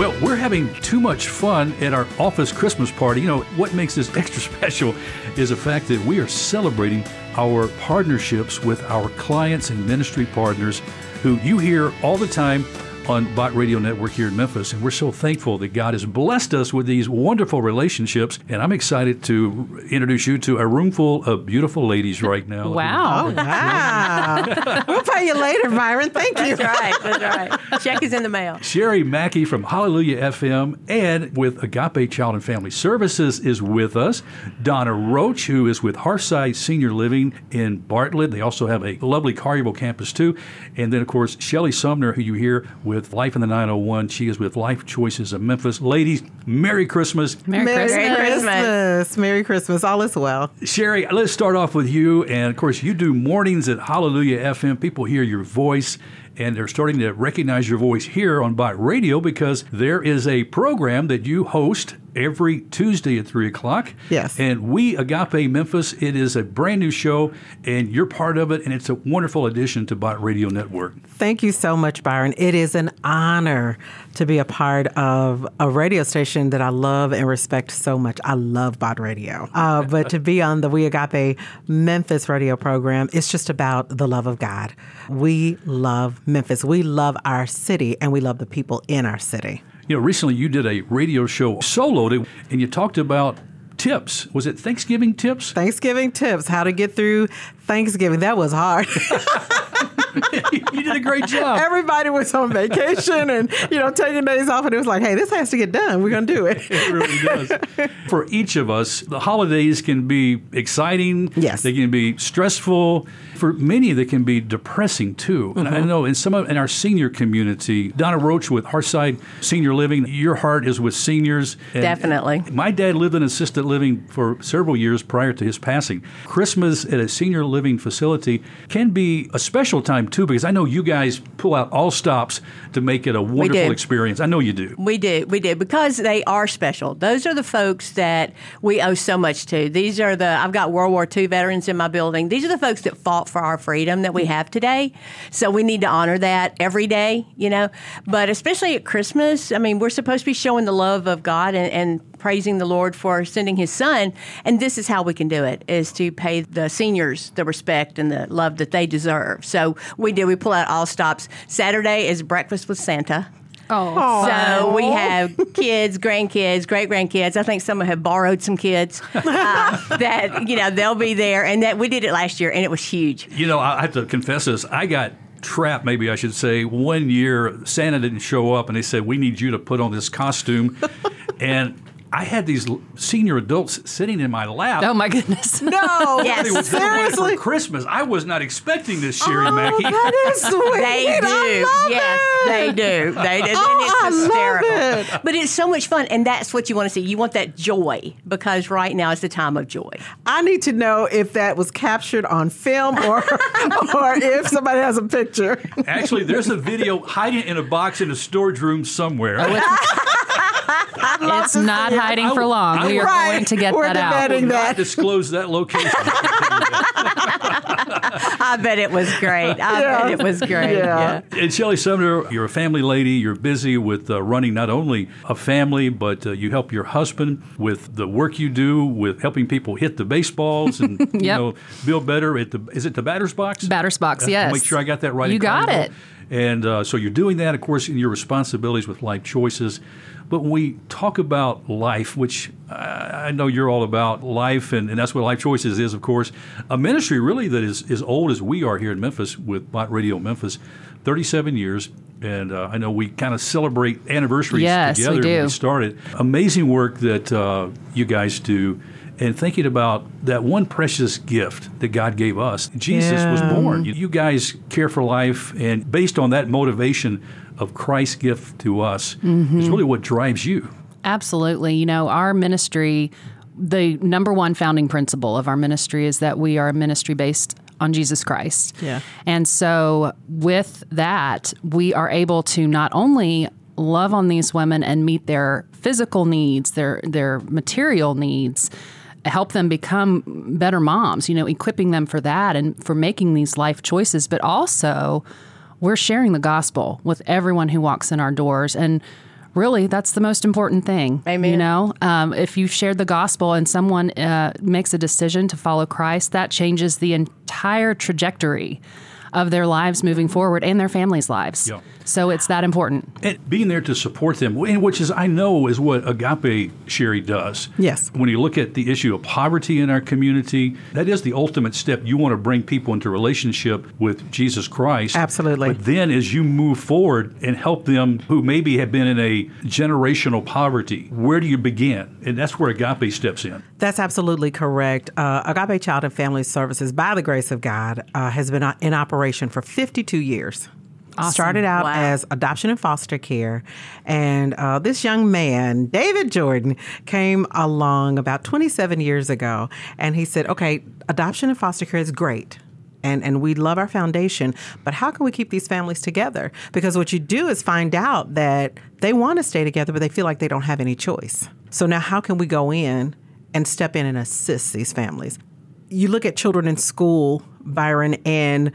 Well, we're having too much fun at our office Christmas party. You know, what makes this extra special is the fact that we are celebrating our partnerships with our clients and ministry partners who you hear all the time on Bott Radio Network here in Memphis. And we're so thankful that God has blessed us with these wonderful relationships. And I'm excited to introduce you to a room full of beautiful ladies right now. Wow. Oh, wow. we'll pay you later, Byron. Thank you. That's right. That's right. Check is in the mail. Sherry Mackey from Hallelujah FM and with Agape Child and Family Services is with us. Donna Roach, who is with Hearthside Senior Living in Bartlett. They also have a lovely Collierville campus too. And then, of course, Shelly Sumner, who you hear with Life in the 901. She is with Life Choices of Memphis. Ladies, Merry Christmas. Merry, Merry Christmas. Christmas. Merry Christmas. All is well. Sherry, let's start off with you. And of course, you do mornings at Hallelujah FM. People hear your voice and they're starting to recognize your voice here on Bott Radio because there is a program that you host every Tuesday at 3 o'clock. Yes. And we, Agape Memphis, it is a brand new show, and you're part of it, and it's a wonderful addition to Bott Radio Network. Thank you so much, Byron. It is an honor to be a part of a radio station that I love and respect so much. I love Bott Radio. Uh, but to be on the We Agape Memphis radio program, it's just about the love of God. We love Memphis. We love our city, and we love the people in our city. You know, recently you did a radio show soloed, and you talked about tips. Was it Thanksgiving tips? Thanksgiving tips, how to get through Thanksgiving. That was hard. you did a great job. Everybody was on vacation and, you know, taking days off, and it was like, hey, this has to get done. We're going to do it. It really does. For each of us, the holidays can be exciting. Yes. They can be stressful. For many, they can be depressing too. And I uh-huh. know in some of in our senior community, Donna Roach with Hearthside Senior Living, your heart is with seniors. And Definitely. My dad lived in assisted living for several years prior to his passing. Christmas at a senior living facility can be a special time too, because I know you guys pull out all stops to make it a wonderful experience. I know you do. We do, we do, because they are special. Those are the folks that we owe so much to. These are the, I've got World War II veterans in my building. These are the folks that fought for our freedom that we have today. So we need to honor that every day, you know. But especially at Christmas, I mean, we're supposed to be showing the love of God and, and praising the Lord for sending His Son. And this is how we can do it: is to pay the seniors the respect and the love that they deserve. So we do. We pull out all stops. Saturday is breakfast with Santa. Oh, So we have kids, grandkids, great grandkids. I think some have borrowed some kids uh, that you know they'll be there, and that we did it last year, and it was huge. You know, I have to confess this. I got trapped, maybe I should say. One year, Santa didn't show up, and they said, "We need you to put on this costume," and I had these l- senior adults sitting in my lap. oh my goodness. No, Yes. They were giving away seriously. for Christmas. I was not expecting this, Sherry Oh, Mackey. that is sweet. They do, I love yes, it. they do. They do. Oh, and it's I love it. But it's so much fun, and that's what you want to see. You want that joy because right now is the time of joy. I need to know if that was captured on film or or if somebody has a picture. Actually, there's a video hiding in a box in a storage room somewhere. Oh, It's not hiding for long. I We are Right. going to get We're that out. I will demanding not that. disclose that location. I bet it was great. I Yeah. bet it was great. Yeah. yeah. And Shelly Sumner, you're a family lady. You're busy with uh, running not only a family, but uh, you help your husband with the work you do with helping people hit the baseballs and you know build better at the. Is it the batter's box? Batter's box, yes. Make sure I got that right. You got Collierville. it. And uh, so you're doing that, of course, in your responsibilities with life choices. But when we talk about life, which I I know you're all about life, and, and that's what Life Choices is, of course, a ministry really that is as old as we are here in Memphis with Bott Radio Memphis, 37 years. And uh, I know we kind of celebrate anniversaries Yes, we together when do. we started. Amazing work that uh, you guys do. And thinking about that one precious gift that God gave us, Jesus was born. You guys care for life, and based on that motivation of Christ's gift to us, is really what drives you. Absolutely. You know, our ministry, the number one founding principle of our ministry is that we are a ministry based on Jesus Christ. Yeah. And so, with that, we are able to not only love on these women and meet their physical needs, their their material needs, help them become better moms, you know, equipping them for that and for making these life choices, but also we're sharing the gospel with everyone who walks in our doors and really that's the most important thing. Amen. You know, um, if you've shared the gospel and someone uh, makes a decision to follow Christ, that changes the entire trajectory of their lives moving forward and their families' lives. Yeah. So it's that important. And being there to support them, which is I know is what Agape Sherry does. Yes. When you look at the issue of poverty in our community, that is the ultimate step. You want to bring people into relationship with Jesus Christ. Absolutely. But then as you move forward and help them who maybe have been in a generational poverty, where do you begin? And that's where Agape steps in. That's absolutely correct. Uh, Agape Child and Family Services, by the grace of God, uh, has been in operation for 52 years. Started out Wow. as adoption and foster care. And uh, this young man, David Jordan, came along about 27 years ago and he said, okay, adoption and foster care is great. And, and we love our foundation, but how can we keep these families together? Because what you do is find out that they want to stay together, but they feel like they don't have any choice. So now, how can we go in and step in and assist these families? You look at children in school, Byron, and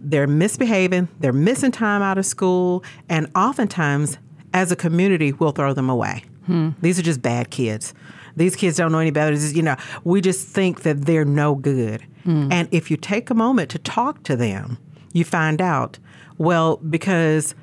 they're misbehaving, they're missing time out of school, and oftentimes, as a community, we'll throw them away. Hmm. These are just bad kids. These kids don't know any better. Is- You know, we just think that they're no good. Hmm. And if you take a moment to talk to them, you find out, well, because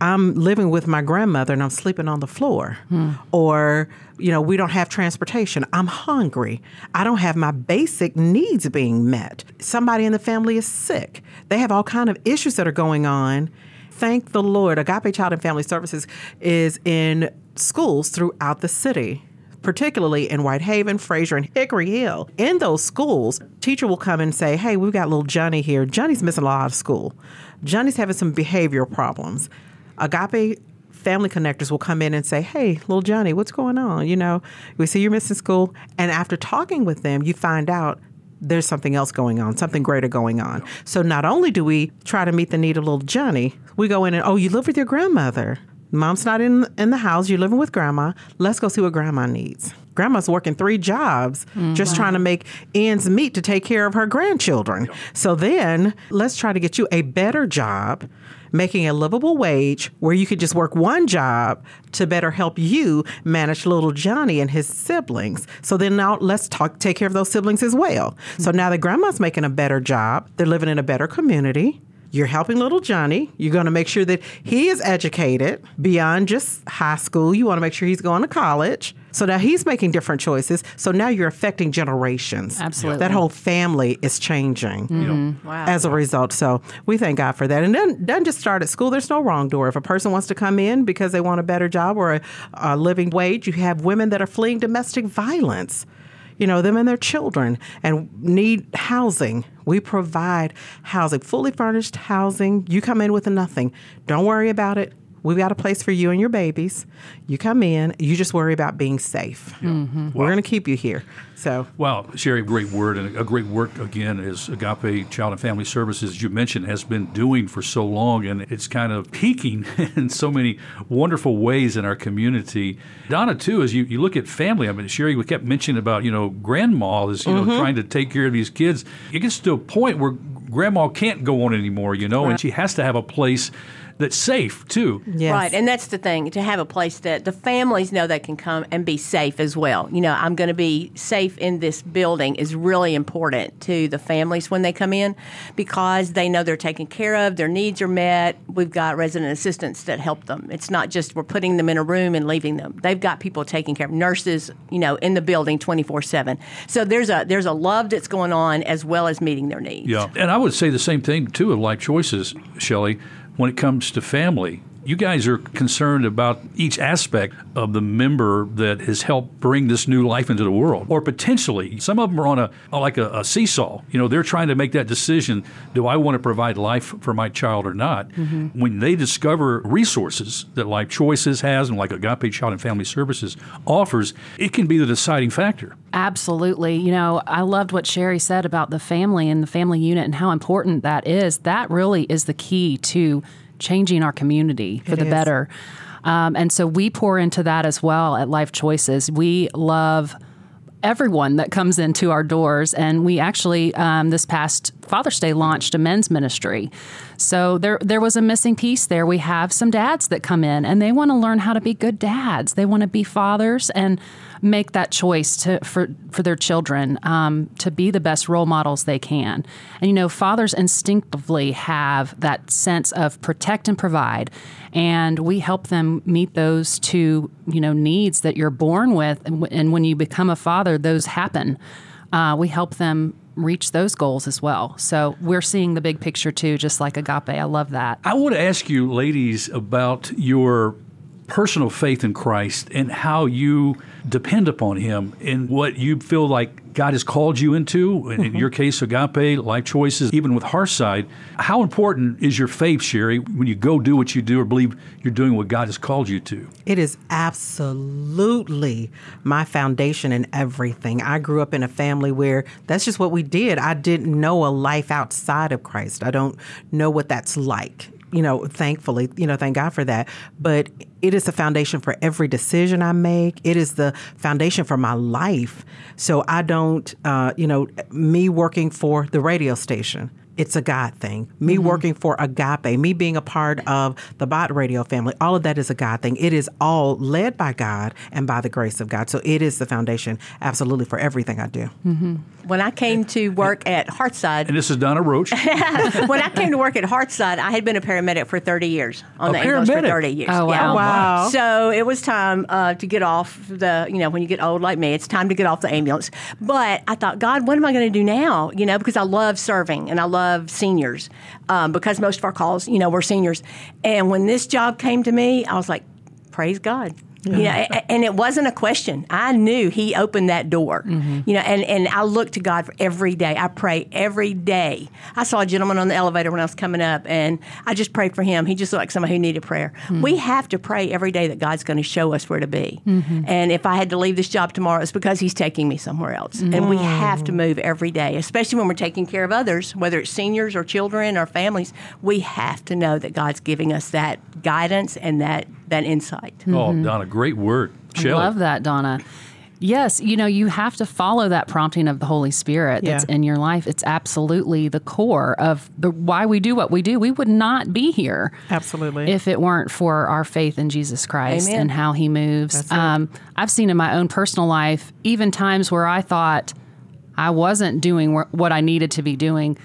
I'm living with my grandmother and I'm sleeping on the floor. Hmm. Or, you know, we don't have transportation. I'm hungry. I don't have my basic needs being met. Somebody in the family is sick. They have all kind of issues that are going on. Thank the Lord. Agape Child and Family Services is in schools throughout the city particularly in Whitehaven, Frayser, and Hickory Hill. In those schools, teacher will come and say, "Hey, we've got little Johnny here. Johnny's missing a lot of school. Johnny's having some behavioral problems." Agape family connectors will come in and say, "Hey, little Johnny, what's going on? You know, we see you're missing school." And after talking with them, you find out there's something else going on, something greater going on. So not only do we try to meet the need of little Johnny, we go in and, "Oh, you live with your grandmother." Mom's not in in the house. You're living with grandma. Let's go see what grandma needs. Grandma's working three jobs mm, just trying to make ends meet to take care of her grandchildren. So then let's try to get you a better job, making a livable wage where you could just work one job to better help you manage little Johnny and his siblings. So then now let's talk take care of those siblings as well. So now that grandma's making a better job, they're living in a better community. You're helping little Johnny. You're going to make sure that he is educated beyond just high school. You want to make sure he's going to college. So now he's making different choices. So now you're affecting generations. Absolutely. That whole family is changing Mm-hmm. Wow. as a result. So we thank God for that. And then doesn't just start at school. There's no wrong door. If a person wants to come in because they want a better job or a, a living wage, you have women that are fleeing domestic violence. You know, them and their children and need housing. We provide housing, fully furnished housing. You come in with nothing. Don't worry about it. We've got a place for you and your babies. You come in, you just worry about being safe. Mm-hmm. We're going to keep you here. So, Wow, Sherry, a great word and a great work again is Agape Child and Family Services, as you mentioned, has been doing for so long, and it's kind of peaking in so many wonderful ways in our community. Donna, too, as you, you look at family, I mean, Sherry, we kept mentioning about you know grandma is you know mm-hmm. trying to take care of these kids. It gets to a point where grandma can't go on anymore, you know, and she has to have a place that's safe too. yes. Right, and that's the thing to have a place that the families know they can come and be safe as well. You know, I'm going to be safe in this building is really important to the families when they come in because they know they're taken care of, their needs are met. We've got resident assistants that help them. It's not just we're putting them in a room and leaving them. They've got people taking care of nurses, you know, in the building 24/7. So there's a there's a love that's going on as well as meeting their needs. Yeah, and I would say the same thing too of life choices, Shelley. When it comes to family, you guys are concerned about each aspect of the member that has helped bring this new life into the world, or potentially some of them are on a like a, a seesaw. You know, they're trying to make that decision: Do I want to provide life for my child or not? Mm-hmm. When they discover resources that Life Choices has, and like Agape Child and Family Services offers, it can be the deciding factor. Absolutely. You know, I loved what Sherry said about the family and the family unit and how important that is. That really is the key to changing our community for It the is. better. Um, and so we pour into that as well at Life Choices. We love everyone that comes into our doors. And we actually, um, this past Father's Day launched a men's ministry. So there there was a missing piece there. We have some dads that come in and they want to learn how to be good dads. They want to be fathers and make that choice to for for their children um, to be the best role models they can. And you know, fathers instinctively have that sense of protect and provide, and we help them meet those two you know needs that you're born with. And, and when you become a father, those happen. Uh, we help them reach those goals as well. So we're seeing the big picture too, just like Agape. I love that. I want to ask you, ladies, about your personal faith in Christ and how you depend upon Him and what you feel like God has called you into. In Mm-hmm. your case, agape, life choices, even with Hearthside. How important is your faith, Sherry, when you go do what you do or believe you're doing what God has called you to? It is absolutely my foundation in everything. I grew up in a family where that's just what we did. I didn't know a life outside of Christ. I don't know what that's like. You know, thankfully, you know, thank God for that. But it is the foundation for every decision I make. It is the foundation for my life. So I don't, uh, you know, me working for the radio station it's a God thing. Me working for Agape, me being a part of the Bott Radio family, all of that is a God thing. It is all led by God and by the grace of God. So it is the foundation, absolutely, for everything I do. When I came to work at Hearthside, And this is Donna Roach. when I came to work at Hearthside, I had been a paramedic for 30 years on A the ambulance for 30 years. Oh, wow. Wow. So it was time uh, to get off the, you know, when you get old like me, it's time to get off the ambulance. But I thought, God, what am I going to do now? You know, because I love serving and I love seniors um, because most of our calls, you know, were seniors. And when this job came to me, I was like, praise God. You know, and it wasn't a question. I knew He opened that door. Mm-hmm. You know, and, and I look to God for every day. I pray every day. I saw a gentleman on the elevator when I was coming up, and I just prayed for him. He just looked like somebody who needed prayer. Hmm. We have to pray every day that God's going to show us where to be. Mm-hmm. And if I had to leave this job tomorrow, it's because He's taking me somewhere else. And we have to Mm. move every day, especially when we're taking care of others, whether it's seniors or children or families. We have to know that God's giving us that guidance and that that insight. Oh, Donna, great word. Shelley. Love that, Donna. Yes, you know, you have to follow that prompting of the Holy Spirit that's Yeah. in your life. It's absolutely the core of the why we do what we do. We would not be here Absolutely. if it weren't for our faith in Jesus Christ Amen. and how he moves. Um, I've seen in my own personal life, even times where I thought I wasn't doing wh- what I needed to be doing.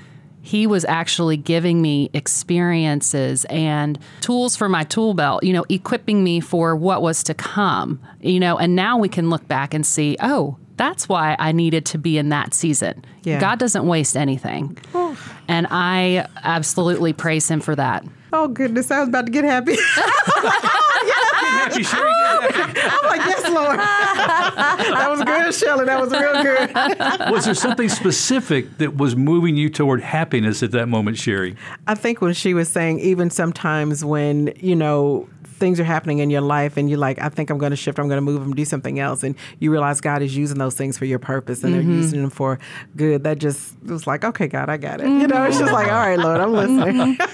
He was actually giving me experiences and tools for my tool belt, you know, equipping me for what was to come, you know, and now we can look back and see, oh, that's why I needed to be in that season. Yeah. God doesn't waste anything. And I absolutely praise him for that. oh, goodness. I was about to get happy. Happy, Sherry. Get happy. I'm like, yes, Lord. that was good, Shelley. That was real good. Was there something specific that was moving you toward happiness at that moment, Sherry? I think when she was saying, even sometimes when, you know, things are happening in your life and you're like, I think I'm going to shift, I'm going to move and do something else. And you realize God is using those things for your purpose and they're mm-hmm. using them for good. That just was like, okay, God, I got it. You know, it's just like, all right, Lord, I'm mm-hmm. listening.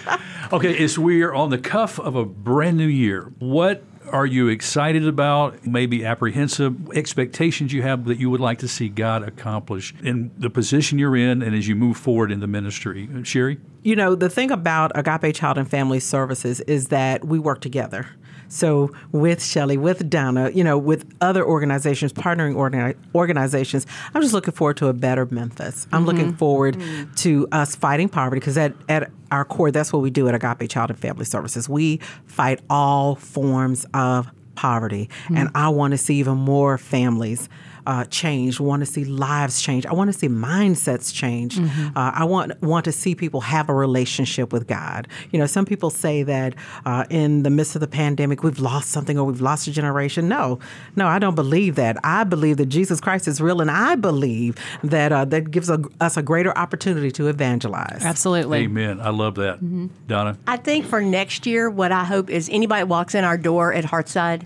Okay, as we are on the cuff of a brand new year, what are you excited about? Maybe apprehensive expectations you have that you would like to see God accomplish in the position you're in and as you move forward in the ministry? Sherry? You know, the thing about Agape Child and Family Services is that we work together. So with Shelly, with Donna, you know, with other organizations, partnering organi- organizations, I'm just looking forward to a better Memphis. I'm mm-hmm. looking forward mm-hmm. to us fighting poverty because at, at our core, that's what we do at Agape Child and Family Services. We fight all forms of poverty. And mm-hmm. I want to see even more families uh, change. Want to see lives change. I want to see mindsets change. Uh, I want want to see people have a relationship with God. You know, some people say that uh, in the midst of the pandemic we've lost something or we've lost a generation. No, no, I don't believe that. I believe that Jesus Christ is real, and I believe that uh, that gives a, us a greater opportunity to evangelize. Absolutely. Amen. I love that. Donna? I think for next year, what I hope is anybody that walks in our door at Hearthside,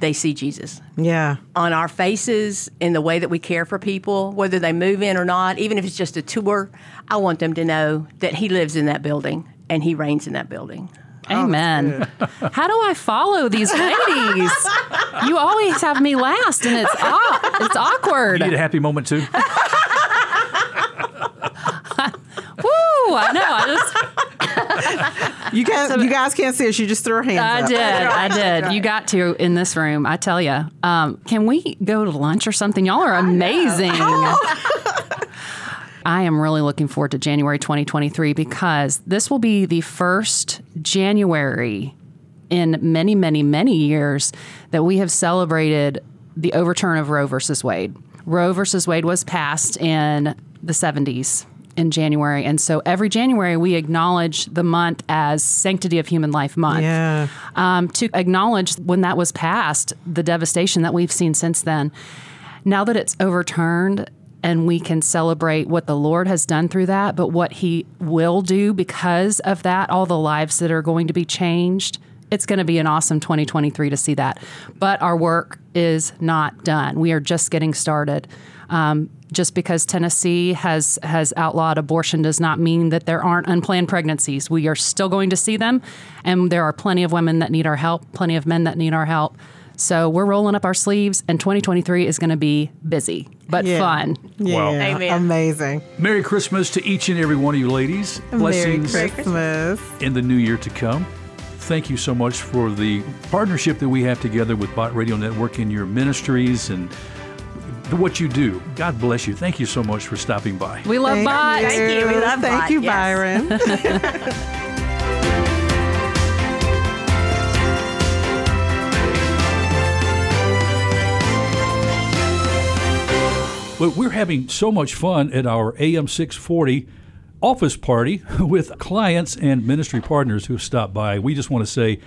they see Jesus Yeah. on our faces in the way that we care for people, whether they move in or not, even if it's just a tour. I want them to know that He lives in that building and He reigns in that building. Oh, Amen. How do I follow these ladies? you always have me last, and it's aw- it's awkward. You need a happy moment too? I know. I just You can't. you guys can't see her. She just threw her hands I up. did. I did. You got to in this room. I tell you. Um, can we go to lunch or something? Y'all are amazing. I am really looking forward to January 2023 because this will be the first January in many, many, many years that we have celebrated the overturn of Roe versus Wade. Roe versus Wade was passed in the 70s in January. And so every January we acknowledge the month as Sanctity of Human Life Month Yeah. um, to acknowledge when that was passed, the devastation that we've seen since then. Now that it's overturned and we can celebrate what the Lord has done through that, but what He will do because of that, all the lives that are going to be changed. It's going to be an awesome 2023 to see that. But our work is not done. We are just getting started. Um, just because Tennessee has has outlawed abortion does not mean that there aren't unplanned pregnancies. We are still going to see them, and there are plenty of women that need our help, plenty of men that need our help. So we're rolling up our sleeves, and 2023 is going to be busy but Yeah. fun. Yeah. Wow. Amen. Amazing. Merry Christmas to each and every one of you ladies. Blessings Merry Christmas. in the new year to come. Thank you so much for the partnership that we have together with Bott Radio Network in your ministries and what you do. God bless you. Thank you so much for stopping by. We love Thank bots. you. Thank you. We love Thank Bott, you, yes. Byron. But we're having so much fun at our AM 640 office party with clients and ministry partners who have stopped by. We just want to say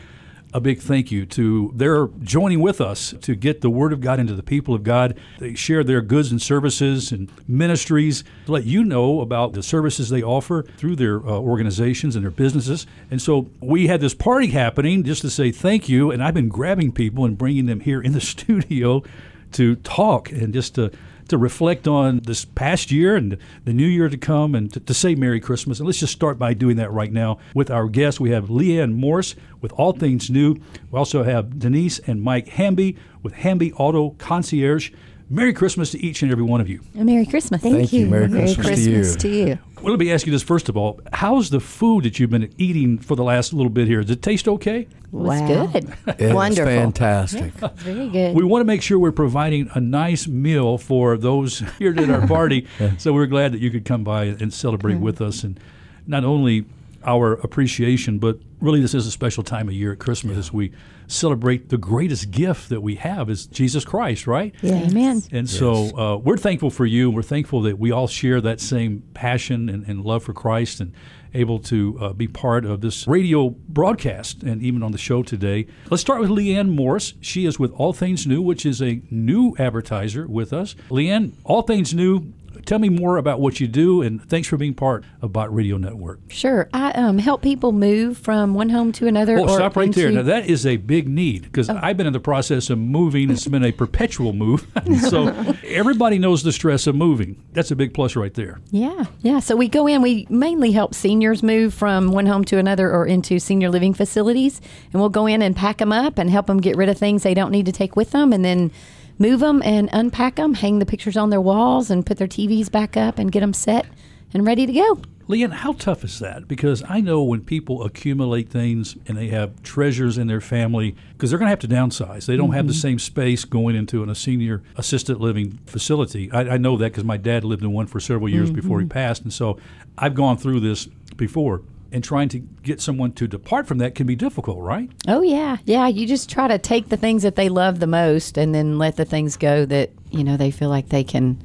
a big thank you to their joining with us to get the Word of God into the people of God. They share their goods and services and ministries to let you know about the services they offer through their uh, organizations and their businesses. And so we had this party happening just to say thank you. And I've been grabbing people and bringing them here in the studio to talk and just to to reflect on this past year and the new year to come and to, to say Merry Christmas. And let's just start by doing that right now with our guests. We have Leanne Morse with All Things New. We also have Denise and Mike Hamby with Hamby Auto Concierge. Merry Christmas to each and every one of you. Merry Christmas. Thank Thank you. you. Merry Christmas to you. to you. Well, let me ask you this first of all. How's the food that you've been eating for the last little bit here? Does it taste okay? Was It's good. It's Wonderful. fantastic. Very good. We want to make sure we're providing a nice meal for those here at our party. so we're glad that you could come by and celebrate with us, and not only our appreciation, but really this is a special time of year at Christmas as we celebrate the greatest gift that we have is Jesus Christ, right? Yes. Amen. And so uh, we're thankful for you. We're thankful that we all share that same passion and, and love for Christ and able to uh, be part of this radio broadcast and even on the show today. Let's start with Leanne Morris. She is with All Things New, which is a new advertiser with us. Leanne, All Things New, tell me more about what you do and thanks for being part of Bott Radio Network. Sure. I um, help people move from one home to another. Oh, or stop right there. Now, that is a big need because I've been in the process of moving. It's been a perpetual move. so everybody knows the stress of moving. That's a big plus right there. Yeah, yeah. So we go in, we mainly help seniors move from one home to another or into senior living facilities. And we'll go in and pack them up and help them get rid of things they don't need to take with them and then move them and unpack them, hang the pictures on their walls and put their TVs back up and get them set and ready to go. Leanne, how tough is that? Because I know when people accumulate things and they have treasures in their family, because they're going to have to downsize. They don't have the mm-hmm. same space going into an, a senior assisted living facility. I, I know that because my dad lived in one for several years mm-hmm. before he passed. And so I've gone through this before. And trying to get someone to depart from that can be difficult, right? Oh yeah, yeah. You just try to take the things that they love the most, and then let the things go that you know they feel like they can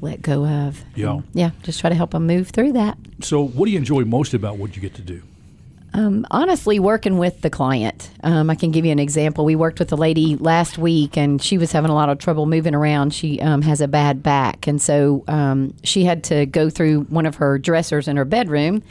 let go of. Yeah. Yeah, just try to help them move through that. So, what do you enjoy most about what you get to do? Um, honestly, working with the client, um, I can give you an example. We worked with a lady last week, and she was having a lot of trouble moving around. She um, has a bad back, and so um, she had to go through one of her dressers in her bedroom.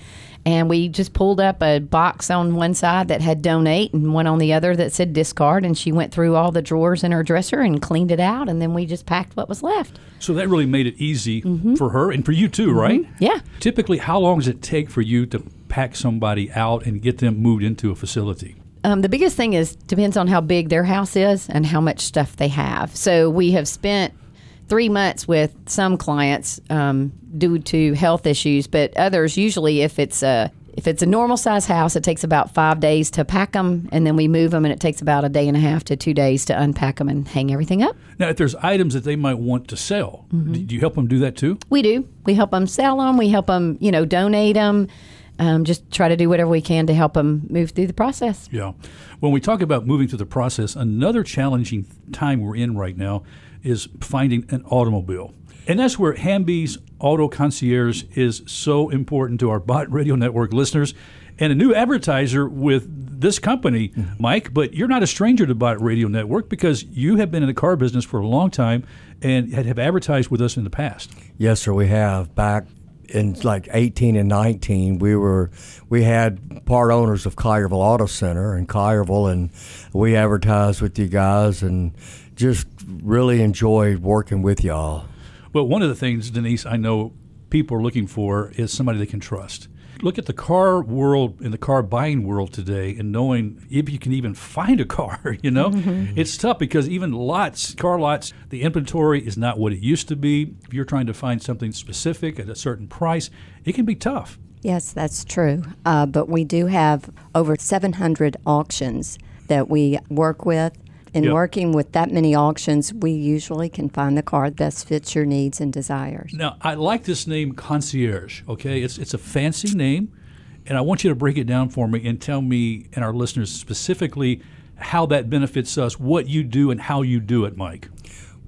And we just pulled up a box on one side that had donate, and one on the other that said discard. And she went through all the drawers in her dresser and cleaned it out, and then we just packed what was left. So that really made it easy for her and for you too, right? Yeah. Typically, how long does it take for you to pack somebody out and get them moved into a facility? Um, the biggest thing is depends on how big their house is and how much stuff they have. So we have spent three months with some clients um, due to health issues, but others usually if it's a if it's a normal size house, it takes about five days to pack them, and then we move them, and it takes about a day and a half to two days to unpack them and hang everything up. Now, if there's items that they might want to sell, Mm-hmm. do you help them do that too? We do. We help them sell them. We help them, you know, donate them. Um, just try to do whatever we can to help them move through the process. Yeah. When we talk about moving through the process, another challenging time we're in right now is finding an automobile. And that's where Hamby's Auto Concierge is so important to our Bott Radio Network listeners. And a new advertiser with this company, mm-hmm. Mike, but you're not a stranger to Bott Radio Network because you have been in the car business for a long time and have advertised with us in the past. Yes, sir. We have back in like 18 and 19. We were we had part owners of Collierville Auto Center in Collierville, and we advertised with you guys, and just really enjoyed working with y'all. Well, one of the things, Denise, I know people are looking for is somebody they can trust. Look at the car world in the car buying world today and knowing if you can even find a car, you know? It's tough because even lots, car lots, the inventory is not what it used to be. If you're trying to find something specific at a certain price, it can be tough. Yes, that's true. Uh, but we do have over 700 auctions that we work with. In Yeah. working with that many auctions, we usually can find the car that best fits your needs and desires. Now, I like this name concierge, okay? It's it's a fancy name, and I want you to break it down for me and tell me and our listeners specifically how that benefits us, what you do and how you do it, Mike.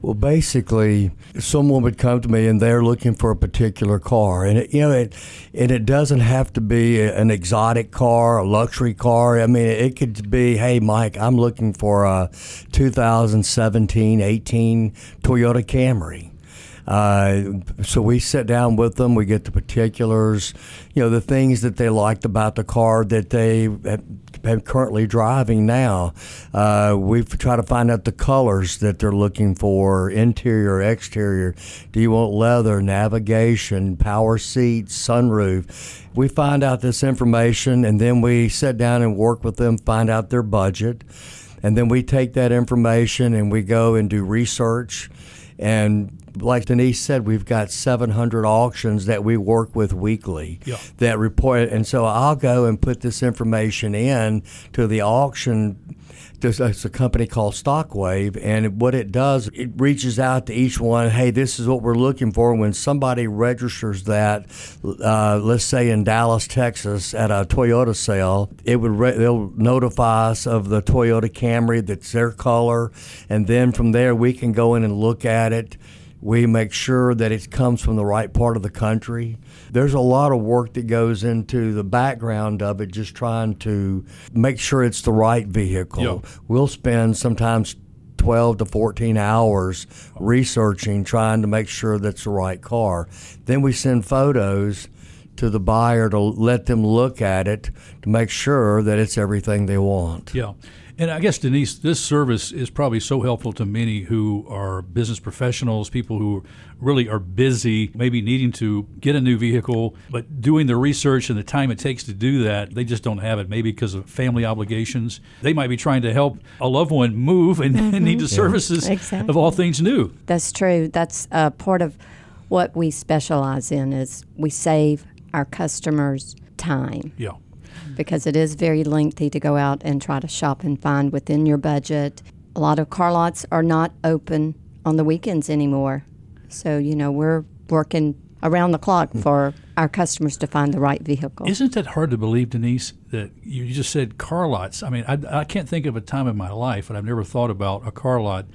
Well, basically, someone would come to me and they're looking for a particular car, and it, you know, it and it doesn't have to be an exotic car, a luxury car. I mean, it could be, hey, Mike, I'm looking for a 2017, 18 Toyota Camry. Uh, so we sit down with them. We get the particulars, you know, the things that they liked about the car that they have, currently driving now. Uh, we try to find out the colors that they're looking for, interior, exterior. Do you want leather, navigation, power seats, sunroof? We find out this information, and then we sit down and work with them, find out their budget, and then we take that information and we go and do research. And like Denise said, we've got 700 auctions that we work with weekly Yeah. that report. And so I'll go and put this information in to the auction. There's it's a company called Stockwave, and what it does, it reaches out to each one. Hey, this is what we're looking for. When somebody registers that, uh, let's say in Dallas, Texas, at a Toyota sale, it would re- they'll notify us of the Toyota Camry that's their color, and then from there we can go in and look at it. We make sure that it comes from the right part of the country. There's a lot of work that goes into the background of it, just trying to make sure it's the right vehicle. Yeah. We'll spend sometimes 12 to 14 hours researching, trying to make sure that's the right car. Then we send photos to the buyer to let them look at it to make sure that it's everything they want. Yeah. And I guess, Denise, this service is probably so helpful to many who are business professionals, people who really are busy, maybe needing to get a new vehicle, but doing the research and the time it takes to do that, they just don't have it, maybe because of family obligations. They might be trying to help a loved one move and, and need the services of Exactly. all things new. That's true. That's uh, part of what we specialize in is we save our customers time Yeah. Because it is very lengthy to go out and try to shop and find within your budget. A lot of car lots are not open on the weekends anymore. So, you know, we're working around the clock hmm. for our customers to find the right vehicle. Isn't that hard to believe, Denise? That you just said car lots. I mean, I, I can't think of a time in my life, and I've never thought about a car lot.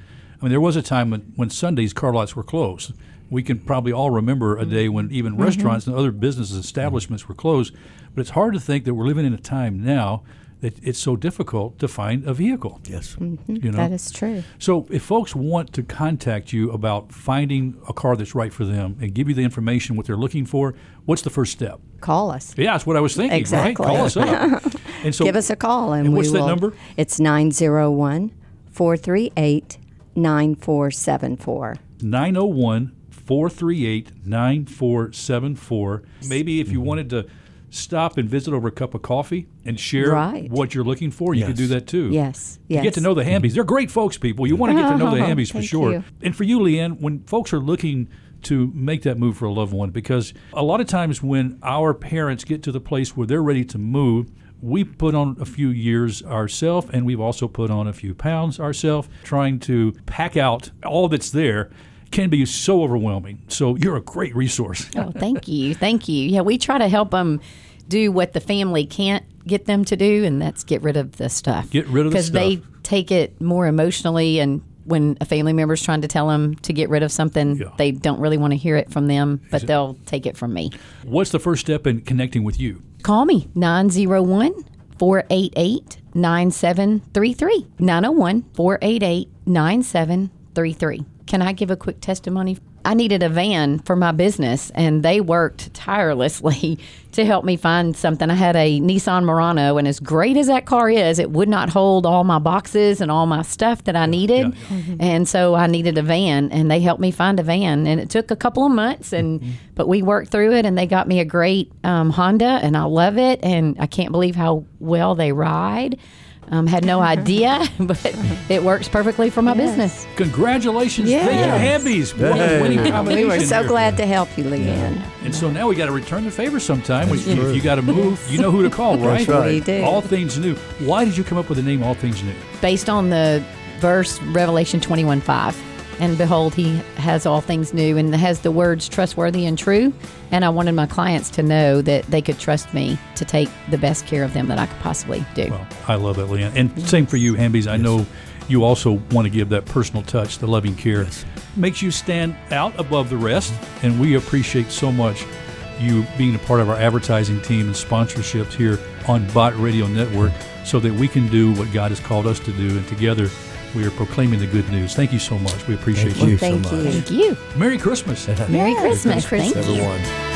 I mean, there was a time when, when Sundays car lots were closed. We can probably all remember a mm. day when even mm-hmm. restaurants and other business establishments were closed. But it's hard to think that we're living in a time now that it's so difficult to find a vehicle. Yes. Mm-hmm. You know, That is true. so if folks want to contact you about finding a car that's right for them and give you the information what they're looking for, what's the first step? Call us. Yeah, that's what I was thinking. Exactly. Right? Call us up. And so, Give us a call and, and we what's that will. number? It's 901 438 9474. 901 438 9474. Maybe if you mm-hmm. wanted to stop and visit over a cup of coffee and share Right. what you're looking for, you can do that too. Yes, You get to know the Hambies. They're great folks, people. You want to get to know the Hambies for sure. you. And for you, Leanne, when folks are looking to make that move for a loved one, because a lot of times when our parents get to the place where they're ready to move, we put on a few years ourselves, and we've also put on a few pounds ourselves, trying to pack out all that's there. Can be so overwhelming. So you're a great resource. Oh, thank you. Thank you. Yeah, we try to help them do what the family can't get them to do, and that's get rid of the stuff. Get rid of the Because they take it more emotionally, and when a family member's trying to tell them to get rid of something, Yeah. they don't really want to hear it from them, but they'll take it from me. What's the first step in connecting with you? Call me 901 488 9733. 901 488 9733. Can I give a quick testimony? I needed a van for my business, and they worked tirelessly to help me find something. I had a Nissan Murano, and as great as that car is, it would not hold all my boxes and all my stuff that I needed. And so I needed a van, and they helped me find a van. And it took a couple of months, and but we worked through it, and they got me a great um, Honda, and I love it. And I can't believe how well they ride. Um, had no idea, but it works perfectly for my business. Congratulations. Yes. Thank you, Hambies. What a Hey. winning We combination were so here. glad to help you, Leanne. And so now we got to return the favor sometime. If true. you got to move, you know who to call, right? That's right. We do. All things new. Why did you come up with the name All Things New? based on the verse Revelation 21 5. And behold, he has all things new and has the words trustworthy and true. And I wanted my clients to know that they could trust me to take the best care of them that I could possibly do. Well, I love that, Leanne. And same for you, Hambies. I know you also want to give that personal touch, the loving care. Makes you stand out above the rest. And we appreciate so much you being a part of our advertising team and sponsorships here on Bott Radio Network so that we can do what God has called us to do. And together we are proclaiming the good news. Thank you so much. We appreciate Thank you so Thank much. you. Thank you. Merry Christmas. Merry Christmas. Thank you. Everyone.